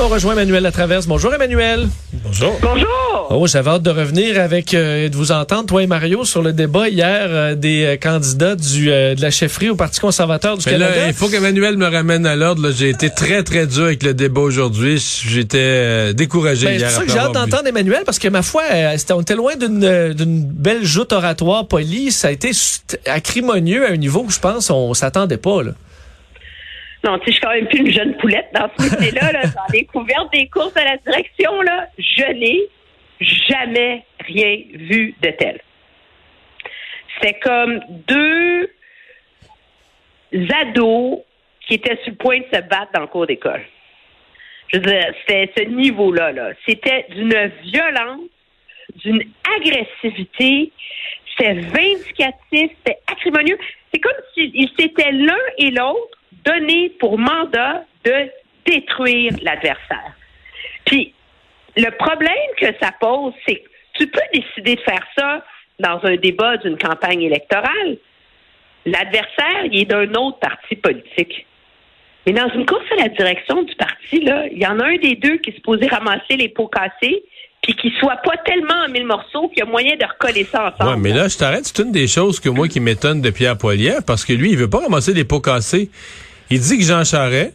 On rejoint Emmanuel Latraverse. Bonjour Emmanuel. Bonjour. Bonjour! Oh, j'avais hâte de revenir avec euh, de vous entendre, toi et Mario, sur le débat hier euh, des euh, candidats du, euh, de la chefferie au Parti conservateur du Mais Canada. là, il faut qu'Emmanuel me ramène à l'ordre. J'ai été très, très dur avec le débat aujourd'hui. J'étais euh, découragé Ben, hier. c'est ça que j'ai hâte d'entendre Emmanuel parce que ma foi, euh, c'était, on était loin d'une, d'une belle joute oratoire polie. Ça a été acrimonieux à un niveau que je pense on s'attendait pas. Là. Non, tu sais, je suis quand même plus une jeune poulette dans ce métier-là. Là, dans les couvertes des courses à la direction, là, je n'ai jamais rien vu de tel. C'était comme deux ados qui étaient sur le point de se battre dans le cours d'école. Je veux dire, c'était ce niveau-là. Là. C'était d'une violence, d'une agressivité, c'était vindicatif, c'était acrimonieux. C'est comme s'ils s'étaient l'un et l'autre donné pour mandat de détruire l'adversaire. Puis, le problème que ça pose, c'est que tu peux décider de faire ça dans un débat d'une campagne électorale. L'adversaire, il est d'un autre parti politique. Mais dans une course à la direction du parti, là, il y en a un des deux qui est supposé ramasser les pots cassés, puis qui soit pas tellement en mille morceaux qu'il y a moyen de recoller ça ensemble. Ouais, mais là, je t'arrête. C'est une des choses que moi qui m'étonne de Pierre Poilievre parce que lui, il veut pas ramasser des pots cassés. Il dit que Jean Charest,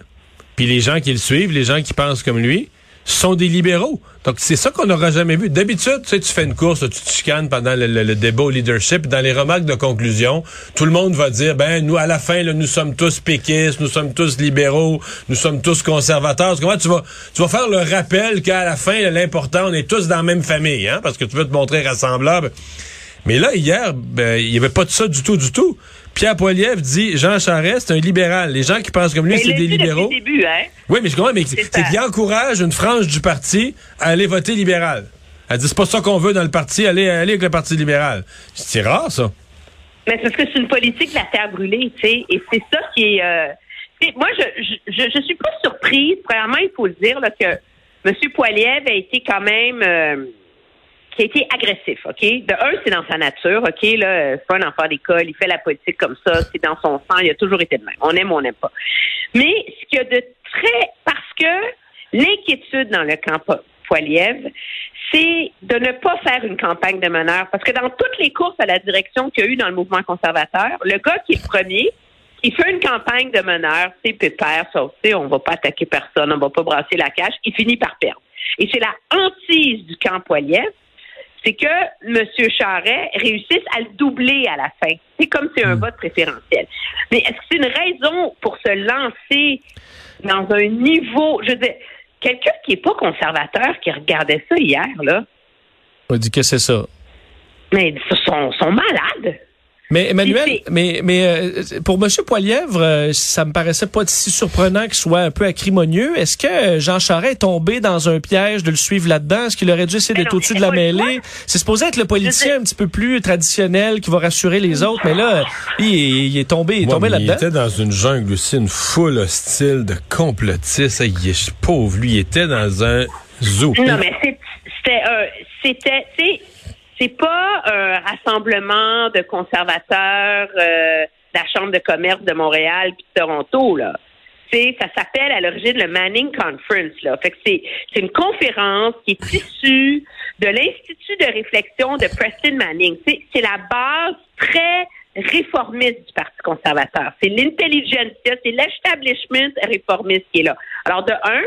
puis les gens qui le suivent, les gens qui pensent comme lui, sont des libéraux. Donc, c'est ça qu'on n'aura jamais vu. D'habitude, tu sais, tu fais une course, tu te pendant le, le- débat leadership. Dans les remarques de conclusion, tout le monde va dire, ben, nous, à la fin, nous sommes tous péquistes, nous sommes tous libéraux, nous sommes tous conservateurs. Comment tu vas, tu vas faire le rappel qu'à la fin, l'important, on est tous dans la même famille, hein, parce que tu veux te montrer rassemblable. Mais là, hier, ben, il n'y avait pas de ça du tout, du tout. Pierre Poilievre dit Jean Charest, c'est un libéral. Les gens qui pensent comme lui, c'est des libéraux. Depuis le début, hein? Oui, mais je comprends, mais C'est qu'il encourage une frange du parti à aller voter libéral. Elle dit, c'est pas ça qu'on veut dans le parti, aller, aller avec le Parti libéral. C'est rare, ça. Mais c'est parce que c'est une politique de la terre brûlée, tu sais, et c'est ça qui est. euh, moi, je, je je suis pas surprise. Premièrement, il faut le dire là, que M. Poiliev a été quand même euh, qui a été agressif, ok? De un, c'est dans sa nature, ok? Là, c'est pas un enfant d'école, il fait la politique comme ça, c'est dans son sang, il a toujours été de même. On aime ou on n'aime pas. Mais ce qu'il y a de très, parce que l'inquiétude dans le camp Po- Poiliev, c'est de ne pas faire une campagne de meneur. Parce que dans toutes les courses à la direction qu'il y a eu dans le mouvement conservateur, le gars qui est premier, qui fait une campagne de meneur, c'est pépère, sauf on va pas attaquer personne, on va pas brasser la cache, il finit par perdre. Et c'est la hantise du camp Poiliev, c'est que M. Charret réussisse à le doubler à la fin. C'est comme c'est un vote préférentiel. Mais est-ce que c'est une raison pour se lancer dans un niveau, je veux dire, quelqu'un qui est pas conservateur, qui regardait ça hier, là, On dit que c'est ça. mais ils sont, sont malades. Mais Emmanuel, mais mais euh, pour M. Poilièvre, euh, ça me paraissait pas si surprenant qu'il soit un peu acrimonieux. Est-ce que euh, Jean Charest est tombé dans un piège de le suivre là-dedans? Est-ce qu'il aurait dû essayer d'être au-dessus de la mêlée? C'est supposé être le politicien un petit peu plus traditionnel qui va rassurer les autres, mais là, il, est- il est tombé, il est Ouais, tombé mais il là-dedans. était dans une jungle aussi, une foule hostile de complotistes. Il est pauvre, lui, il était dans un zoo. Non, mais c'était un, c'était, tu sais, c'est pas un rassemblement de conservateurs euh, de la Chambre de commerce de Montréal puis de Toronto, là. C'est, ça s'appelle à l'origine le Manning Conference, là. Fait que c'est, c'est une conférence qui est issue de l'Institut de réflexion de Preston Manning. C'est, c'est la base très réformiste du Parti conservateur. C'est l'intelligentsia, c'est l'establishment réformiste qui est là. Alors, de un,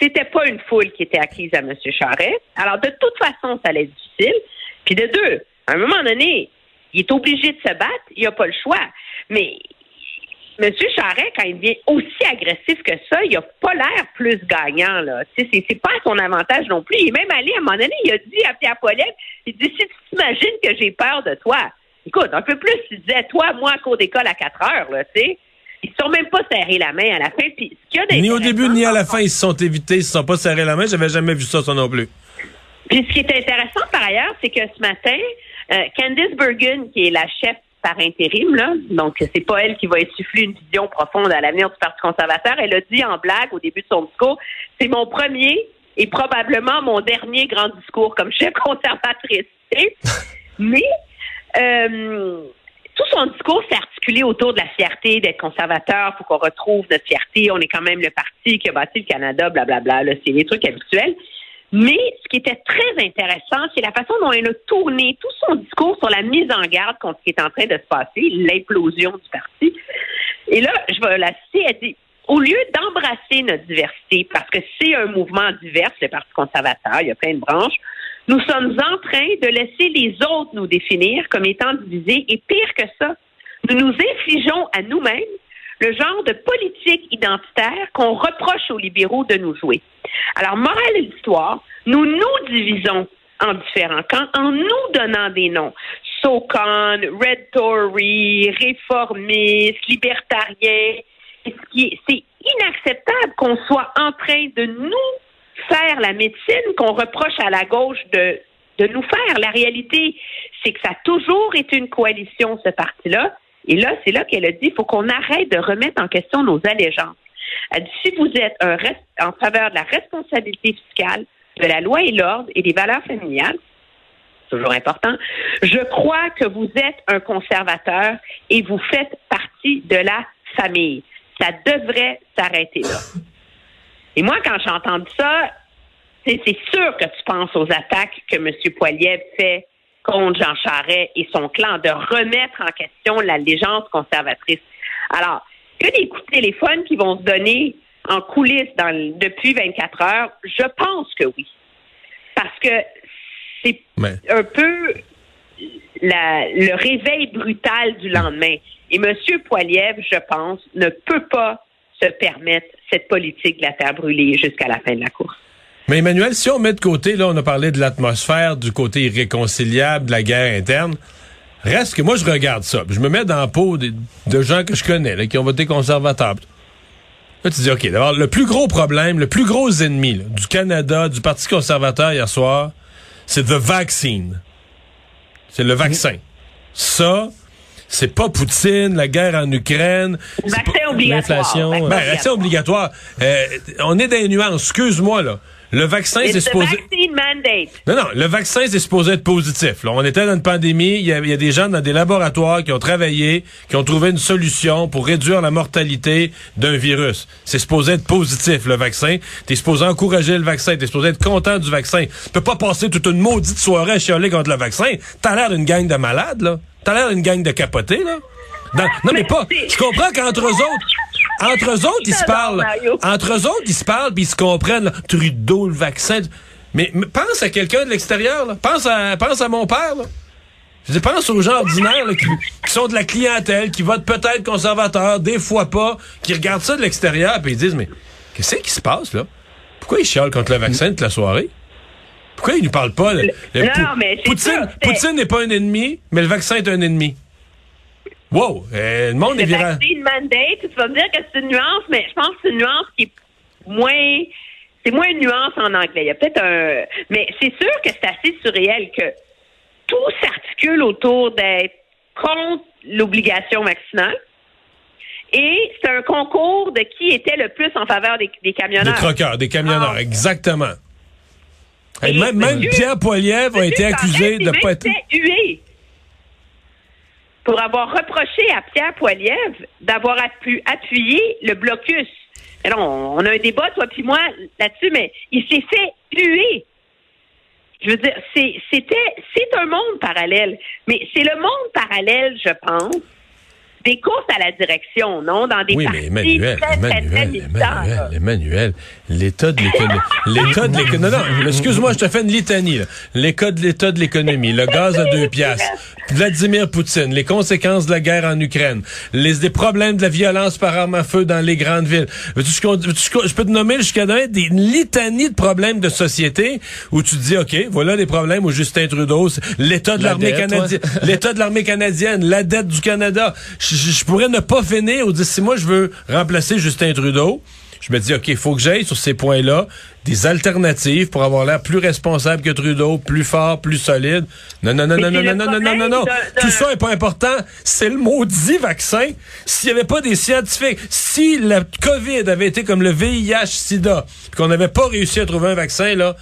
c'était pas une foule qui était acquise à M. Charest. Alors, de toute façon, ça allait être difficile. Puis de deux, à un moment donné, il est obligé de se battre, il n'a pas le choix. Mais M. Charest, quand il devient aussi agressif que ça, il n'a pas l'air plus gagnant. Là. C'est, pas à son avantage non plus. Il est même allé, à un moment donné, il a dit à Pierre Paulette, il dit, si tu t'imagines que j'ai peur de toi, écoute, un peu plus, il disait, toi, moi, à cours d'école à 4 heures, là, tu sais. Ils se sont même pas serrés la main à la fin. Puis, ce qu'il y a Ni au début, ni à la fin, ils se sont évités, ils se sont pas serrés la main. J'avais jamais vu ça, ça non plus. Puis ce qui est intéressant par ailleurs, c'est que ce matin, euh, Candice Bergen, qui est la chef par intérim, là. Donc, c'est pas elle qui va insuffler une vision profonde à l'avenir du Parti conservateur. Elle a dit en blague au début de son discours, c'est mon premier et probablement mon dernier grand discours comme chef conservatrice. Mais euh, tout son discours s'est articulé autour de la fierté d'être conservateur. Faut qu'on retrouve notre fierté. On est quand même le parti qui a bâti le Canada, blablabla. Bla, bla. C'est des trucs habituels. Mais ce qui était très intéressant, c'est la façon dont elle a tourné tout son discours sur la mise en garde contre ce qui est en train de se passer, l'implosion du parti. Et là, je vais la citer, elle dit, au lieu d'embrasser notre diversité, parce que c'est un mouvement divers, le Parti conservateur, il y a plein de branches, nous sommes en train de laisser les autres nous définir comme étant divisés et pire que ça, nous nous infligeons à nous-mêmes le genre de politique identitaire qu'on reproche aux libéraux de nous jouer. Alors, morale de l'histoire, nous nous divisons en différents camps en nous donnant des noms. SOCON, Red Tory, réformistes, libertariens. C'est inacceptable qu'on soit en train de nous faire la médecine qu'on reproche à la gauche de, de nous faire. La réalité, c'est que ça a toujours été une coalition, ce parti-là. Et là, c'est là qu'elle a dit, il faut qu'on arrête de remettre en question nos allégeances. Elle dit, si vous êtes en faveur de la responsabilité fiscale, de la loi et l'ordre et des valeurs familiales, toujours important, je crois que vous êtes un conservateur et vous faites partie de la famille. Ça devrait s'arrêter là. Et moi, quand j'ai entendu ça, c'est sûr que tu penses aux attaques que M. Poiliev fait contre Jean Charest et son clan, de remettre en question l'allégeance conservatrice. Alors, que des coups de téléphone qui vont se donner en coulisses dans, depuis 24 heures, je pense que oui. Parce que c'est un peu le réveil brutal du lendemain. Et M. Poiliev, je pense, ne peut pas se permettre cette politique de la terre brûlée jusqu'à la fin de la course. Mais Emmanuel, si on met de côté, là, on a parlé de l'atmosphère, du côté irréconciliable, de la guerre interne, reste que moi, je regarde ça. Je me mets dans la peau de, gens que je connais, qui ont voté conservateur. Là, tu dis, OK, d'abord, le plus gros problème, le plus gros ennemi du Canada, du Parti conservateur hier soir, c'est the vaccine. C'est le vaccin. Ça, c'est pas Poutine, la guerre en Ukraine. Obligatoire. L'inflation. Ben, vaccin obligatoire. Euh, on est dans les nuances. Excuse-moi, là. Le vaccin, c'est supposé. Non, non, le vaccin, c'est supposé être positif. Là, on était dans une pandémie. Il y, a, il y, a, des gens dans des laboratoires qui ont travaillé, qui ont trouvé une solution pour réduire la mortalité d'un virus. C'est supposé être positif, le vaccin. T'es supposé encourager le vaccin. T'es supposé être content du vaccin. Tu peux pas passer toute une maudite soirée à chialer contre le vaccin. T'as l'air d'une gang de malades, là. T'as l'air d'une gang de capotés, là. non, mais pas. Tu comprends qu'entre eux autres, entre eux autres, ils se parlent. Entre eux autres, ils se parlent puis ils se comprennent. Trudeau, le vaccin. Mais, pense à quelqu'un de l'extérieur. Pense à, pense à mon père. Là. Je pense aux gens ordinaires qui, sont de la clientèle, qui votent peut-être conservateur, des fois pas, qui regardent ça de l'extérieur et ils disent mais qu'est-ce qui se passe là? Pourquoi ils chialent contre le vaccin toute la soirée? Pourquoi ils nous parlent pas non, mais Poutine, Poutine n'est pas un ennemi, mais le vaccin est un ennemi. Wow! Euh, le monde est virant. une mandate, tu vas me dire que c'est une nuance, mais je pense que c'est une nuance qui est moins. C'est moins une nuance en anglais. Il y a peut-être un. Mais c'est sûr que c'est assez surréel que tout s'articule autour d'être contre l'obligation vaccinale. Et c'est un concours de qui était le plus en faveur des, des camionneurs. Des troqueurs, des camionneurs, ah. exactement. Et même, même Pierre Poilievre a été accusé de ne pas être. Hué pour avoir reproché à Pierre Poilievre d'avoir pu appuyer le blocus. Alors, on a un débat, toi puis moi, là-dessus, mais il s'est fait huer. Je veux dire, c'était, c'est un monde parallèle. Mais c'est le monde parallèle, je pense, des courses à la direction, non? Dans des oui, mais Emmanuel, Emmanuel, Emmanuel, Emmanuel, l'état de l'économie. l'état de l'économie. Non, non, excuse-moi, je te fais une litanie. L'état de l'état de l'économie. Le gaz à deux piastres. Vladimir Poutine. Les conséquences de la guerre en Ukraine. Les, des problèmes de la violence par arme à feu dans les grandes villes. Je peux te nommer jusqu'à des une litanie de problèmes de société où tu te dis, OK, voilà les problèmes où Justin Trudeau, l'état de l'armée canadienne, l'état de l'armée canadienne, la dette du Canada je, pourrais ne pas finir ou dire si moi je veux remplacer Justin Trudeau, je me dis, OK, il faut que j'aille sur ces points-là des alternatives pour avoir l'air plus responsable que Trudeau, plus fort, plus solide. Non, non, non, non, non, non, non, non, non, non, non. Tout ça est pas important. C'est le maudit vaccin. S'il n'y avait pas des scientifiques, si la COVID avait été comme le VIH-Sida, qu'on n'avait pas réussi à trouver un vaccin, là,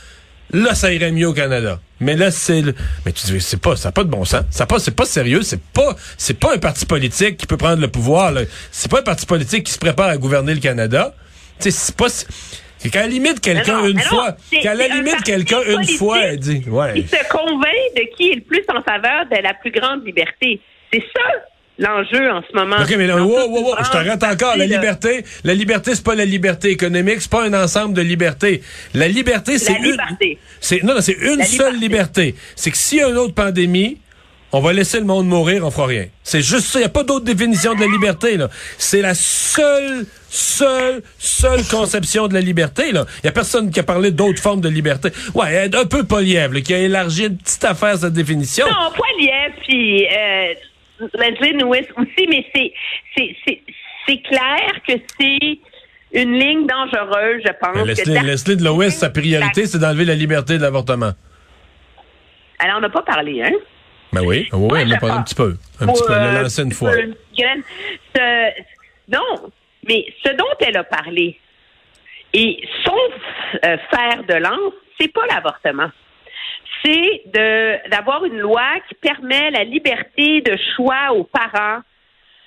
là, ça irait mieux au Canada. Mais là, c'est mais tu dis, c'est pas, ça n'a pas de bon sens. Ça pas, c'est pas sérieux. C'est pas, c'est pas un parti politique qui peut prendre le pouvoir. C'est pas un parti politique qui se prépare à gouverner le Canada. Tu sais, c'est pas. C'est qu'à la limite, quelqu'un une fois, qu'à la limite, quelqu'un une fois dit, ouais. Il se convainc de qui est le plus en faveur de la plus grande liberté. C'est ça l'enjeu en ce moment. OK, mais là, wow, wow, wow, je t'arrête encore. La liberté, la liberté, c'est pas la liberté économique, c'est pas un ensemble de libertés. La liberté, c'est une. C'est, non, non, c'est une seule liberté. C'est que s'il y a une autre pandémie, on va laisser le monde mourir, on fera rien. C'est juste ça. Il n'y a pas d'autre définition de la liberté, là. C'est la seule, seule, seule conception de la liberté, là. Il n'y a personne qui a parlé d'autres formes de liberté. Ouais, un peu Poliev, qui a élargi une petite affaire sa définition. Non, Poliev, puis euh, Leslie Lewis aussi, mais c'est, c'est, clair que c'est une ligne dangereuse, je pense. Leslie, Leslie de Lewis, sa priorité, c'est d'enlever la liberté de l'avortement. Alors, on n'a pas parlé, hein? Ben oui, oui, oui, on a parlé un petit peu. Un petit peu, elle l'a lancé une fois. non, mais ce dont elle a parlé, et son euh, fer de lance, c'est pas l'avortement c'est de d'avoir une loi qui permet la liberté de choix aux parents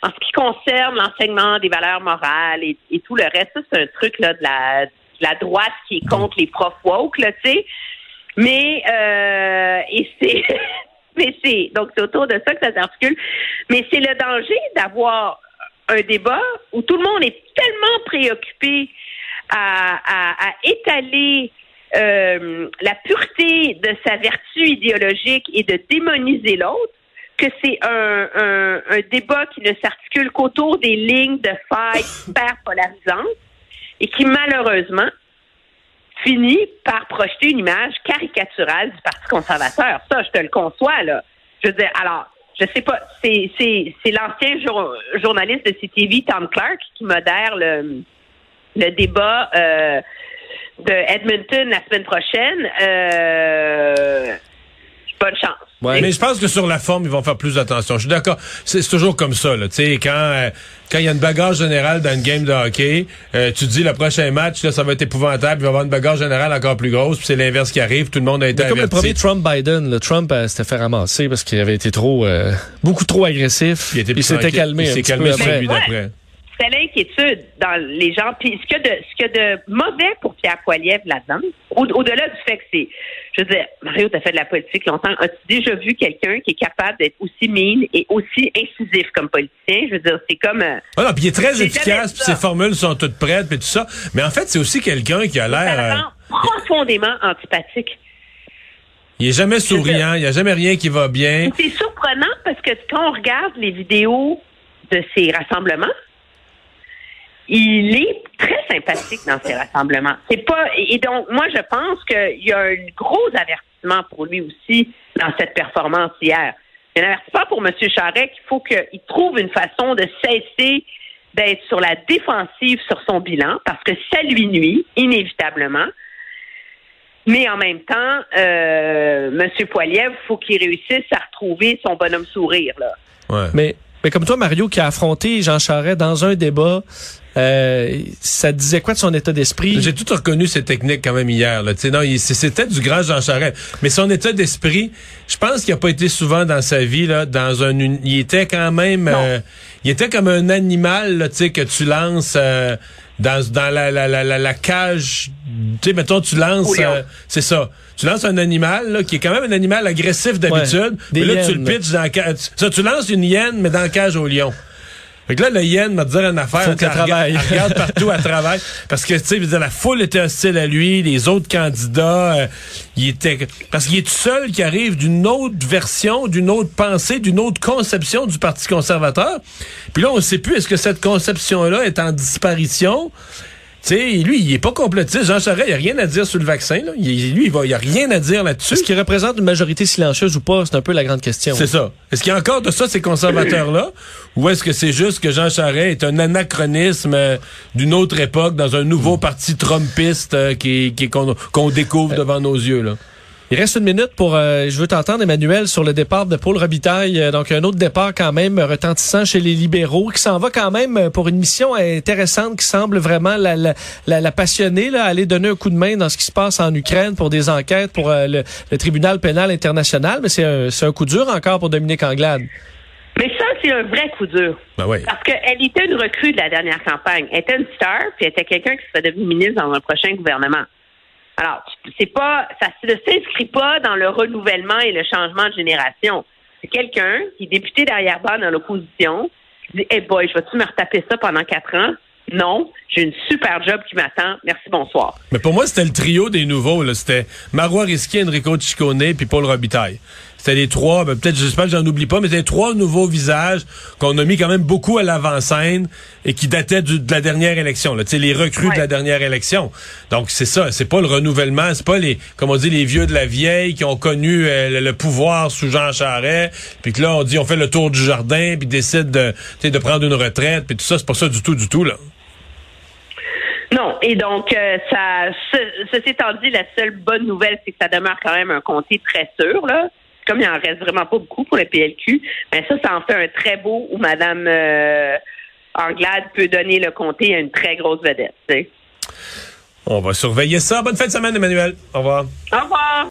en ce qui concerne l'enseignement des valeurs morales et, tout le reste. Ça, c'est un truc là de la, la droite qui est contre les profs woke, là, tu sais. Mais euh, et c'est mais c'est donc c'est autour de ça que ça s'articule. Mais c'est le danger d'avoir un débat où tout le monde est tellement préoccupé à, à étaler euh, la pureté de sa vertu idéologique et de démoniser l'autre, que c'est un, débat qui ne s'articule qu'autour des lignes de faille hyper polarisantes et qui malheureusement finit par projeter une image caricaturale du Parti conservateur. Ça, je te le conçois, là. Je veux dire, alors, je sais pas, c'est, l'ancien journaliste de CTV, Tom Clark, qui modère le, le débat euh, de Edmonton la semaine prochaine, euh, bonne chance. Ouais, mais je pense que sur la forme, ils vont faire plus attention. Je suis d'accord. C'est toujours comme ça, là. Tu sais, quand euh, quand il y a une bagarre générale dans une game de hockey, euh, tu dis le prochain match, là, ça va être épouvantable. Il va y avoir une bagarre générale encore plus grosse. Puis c'est l'inverse qui arrive. Tout le monde a été mais Comme le premier Trump-Biden, le Trump euh, s'était fait ramasser parce qu'il avait été trop, beaucoup trop agressif. Il, s'était calmé. Il s'est calmé celui d'après c'est l'inquiétude dans les gens. Puis ce que de ce que de mauvais pour Pierre Poilievre là-dedans, au-delà du fait que c'est, je veux dire, Mario, t'as fait de la politique longtemps. As-tu déjà vu quelqu'un qui est capable d'être aussi mine et aussi incisif comme politicien? Je veux dire, c'est comme. Euh, ah non, puis il est très efficace, puis ses formules sont toutes prêtes, puis tout ça. Mais en fait, c'est aussi quelqu'un qui a l'air euh, profondément antipathique. Il est jamais souriant, il n'y a jamais rien qui va bien. C'est surprenant parce que quand on regarde les vidéos de ces rassemblements, il est très sympathique dans ses rassemblements. C'est pas et donc moi je pense qu'il y a un gros avertissement pour lui aussi dans cette performance hier. Il y a un avertissement pour M. Charret qu'il faut qu'il trouve une façon de cesser d'être sur la défensive sur son bilan parce que ça lui nuit inévitablement. Mais en même temps, euh, M. Poiliev, faut qu'il réussisse à retrouver son bonhomme sourire là. Ouais. Mais mais comme toi, Mario, qui a affronté Jean Charest dans un débat, euh, ça disait quoi de son état d'esprit? J'ai tout reconnu ces techniques quand même hier. Là. non, c'était du grand Jean Charest. Mais son état d'esprit, je pense qu'il n'a pas été souvent dans sa vie là, dans un. Il était quand même. Euh, il était comme un animal, là, que tu lances. Euh, dans, dans la, la, la, la, cage, tu sais, mettons, tu lances, euh, c'est ça, tu lances un animal là, qui est quand même un animal agressif d'habitude, mais là, tu le pitches dans la cage. Ça, tu lances une hyène, mais dans la cage au lion. Fait que là, le Yen m'a dit une affaire. Faut elle, regarde, elle regarde partout à travail. Parce que, tu sais, la foule était hostile à lui, les autres candidats, euh, il était, parce qu'il est tout seul qui arrive d'une autre version, d'une autre pensée, d'une autre conception du Parti conservateur. Puis là, on ne sait plus est-ce que cette conception-là est en disparition? Sais, lui, il est pas complotiste. Jean Charest, il a rien à dire sur le vaccin. Là. Il- lui, il, va, il a rien à dire là-dessus. Est-ce qu'il représente une majorité silencieuse ou pas? C'est un peu la grande question. C'est ça. Est-ce qu'il y a encore de ça, ces conservateurs-là? ou est-ce que c'est juste que Jean Charest est un anachronisme euh, d'une autre époque dans un nouveau parti trumpiste euh, qui, qui- qu'on, qu'on découvre devant nos yeux, là? Il reste une minute pour, euh, je veux t'entendre, Emmanuel, sur le départ de Paul Robitaille. Euh, donc, un autre départ quand même retentissant chez les libéraux, qui s'en va quand même euh, pour une mission intéressante, qui semble vraiment la, la, la, la passionner, là, aller donner un coup de main dans ce qui se passe en Ukraine pour des enquêtes pour euh, le, le tribunal pénal international. Mais c'est un, c'est un coup dur encore pour Dominique Anglade. Mais ça, c'est un vrai coup dur. Ben ouais. Parce qu'elle était une recrue de la dernière campagne. Elle était une star, puis elle était quelqu'un qui serait devenu ministre dans un prochain gouvernement. Alors, c'est pas, ça ne s'inscrit pas dans le renouvellement et le changement de génération. C'est quelqu'un qui est député derrière bas dans l'opposition, qui dit, hey boy, je vais-tu me retaper ça pendant quatre ans? Non, j'ai une super job qui m'attend. Merci, bonsoir. Mais pour moi, c'était le trio des nouveaux. C'était Marois Risky, Enrico Ciccone puis Paul Robitaille. C'était les trois, ben, peut-être, j'espère que j'en oublie pas, mais c'était les trois nouveaux visages qu'on a mis quand même beaucoup à l'avant-scène et qui dataient du- de la dernière élection. Là. Les recrues de la dernière élection. Donc, c'est ça. C'est pas le renouvellement. C'est pas les, comme on dit, les vieux de la vieille qui ont connu euh, le, le pouvoir sous Jean Charest. Puis que là, on dit, on fait le tour du jardin puis décide de, de prendre une retraite. Puis tout ça, c'est pas ça du tout, du tout. là. Non, et donc, euh, ça, ce, ceci étant dit, la seule bonne nouvelle, c'est que ça demeure quand même un comté très sûr, là. Comme il en reste vraiment pas beaucoup pour le PLQ, mais ça, ça en fait un très beau où Mme euh, Anglade peut donner le comté à une très grosse vedette. On va surveiller ça. Bonne fin de semaine, Emmanuel. Au revoir. Au revoir!